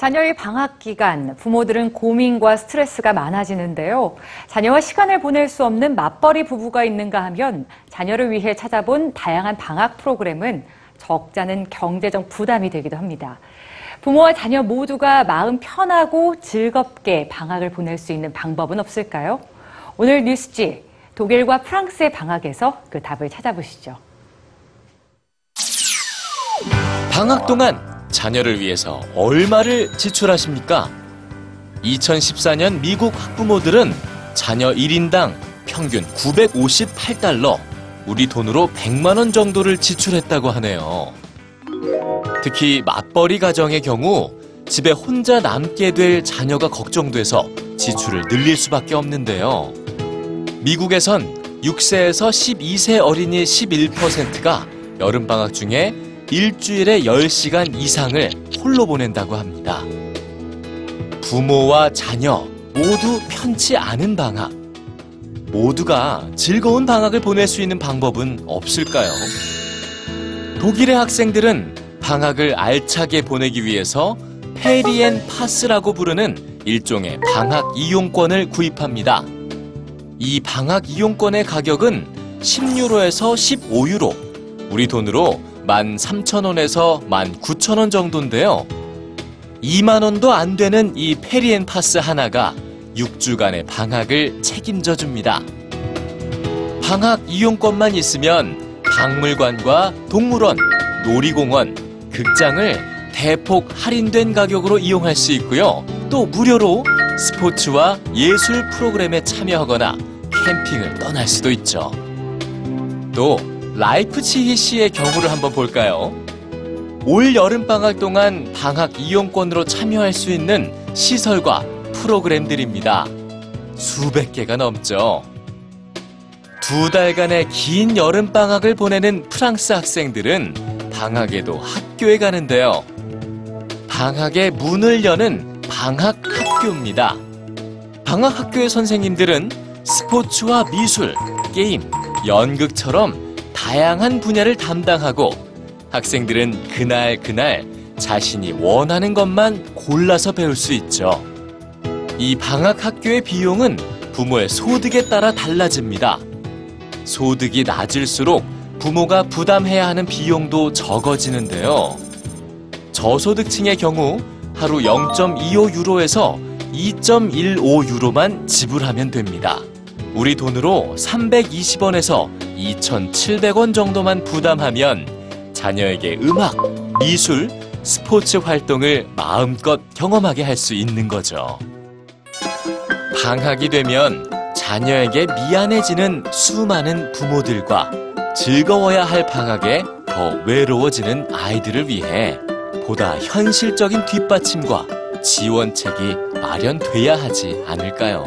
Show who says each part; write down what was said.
Speaker 1: 자녀의 방학 기간, 부모들은 고민과 스트레스가 많아지는데요. 자녀와 시간을 보낼 수 없는 맞벌이 부부가 있는가 하면 자녀를 위해 찾아본 다양한 방학 프로그램은 적잖은 경제적 부담이 되기도 합니다. 부모와 자녀 모두가 마음 편하고 즐겁게 방학을 보낼 수 있는 방법은 없을까요? 오늘 뉴스지 독일과 프랑스의 방학에서 그 답을 찾아보시죠.
Speaker 2: 방학 동안 자녀를 위해서 얼마를 지출하십니까? 2014년 미국 학부모들은 자녀 1인당 평균 958달러, 우리 돈으로 100만 원 정도를 지출했다고 하네요. 특히 맞벌이 가정의 경우 집에 혼자 남게 될 자녀가 걱정돼서 지출을 늘릴 수밖에 없는데요. 미국에선 6세에서 12세 어린이 11%가 여름방학 중에 일주일에 10시간 이상을 홀로 보낸다고 합니다. 부모와 자녀 모두 편치 않은 방학. 모두가 즐거운 방학을 보낼 수 있는 방법은 없을까요? 독일의 학생들은 방학을 알차게 보내기 위해서 페리엔 파스라고 부르는 일종의 방학 이용권을 구입합니다. 이 방학 이용권의 가격은 10유로에서 15유로, 우리 돈으로 13,000원에서 19,000원 정도인데요. 2만 원도 안 되는 이 페리엔 파스 하나가 6주간의 방학을 책임져 줍니다. 방학 이용권만 있으면 박물관과 동물원, 놀이공원, 극장을 대폭 할인된 가격으로 이용할 수 있고요. 또 무료로 스포츠와 예술 프로그램에 참여하거나 캠핑을 떠날 수도 있죠. 또 라이프치히 시의 경우를 한번 볼까요? 올 여름 방학 동안 방학 이용권으로 참여할 수 있는 시설과 프로그램들입니다. 수백 개가 넘죠. 두 달간의 긴 여름 방학을 보내는 프랑스 학생들은 방학에도 학교에 가는데요. 방학의 문을 여는 방학 학교입니다. 방학 학교의 선생님들은 스포츠와 미술, 게임, 연극처럼 다양한 분야를 담당하고 학생들은 그날 그날 자신이 원하는 것만 골라서 배울 수 있죠. 이 방학 학교의 비용은 부모의 소득에 따라 달라집니다. 소득이 낮을수록 부모가 부담해야 하는 비용도 적어지는데요. 저소득층의 경우 하루 0.25 유로에서 2.15 유로만 지불하면 됩니다. 우리 돈으로 320원에서 2,700원 정도만 부담하면 자녀에게 음악, 미술, 스포츠 활동을 마음껏 경험하게 할 수 있는 거죠. 방학이 되면 자녀에게 미안해지는 수많은 부모들과 즐거워야 할 방학에 더 외로워지는 아이들을 위해 보다 현실적인 뒷받침과 지원책이 마련돼야 하지 않을까요?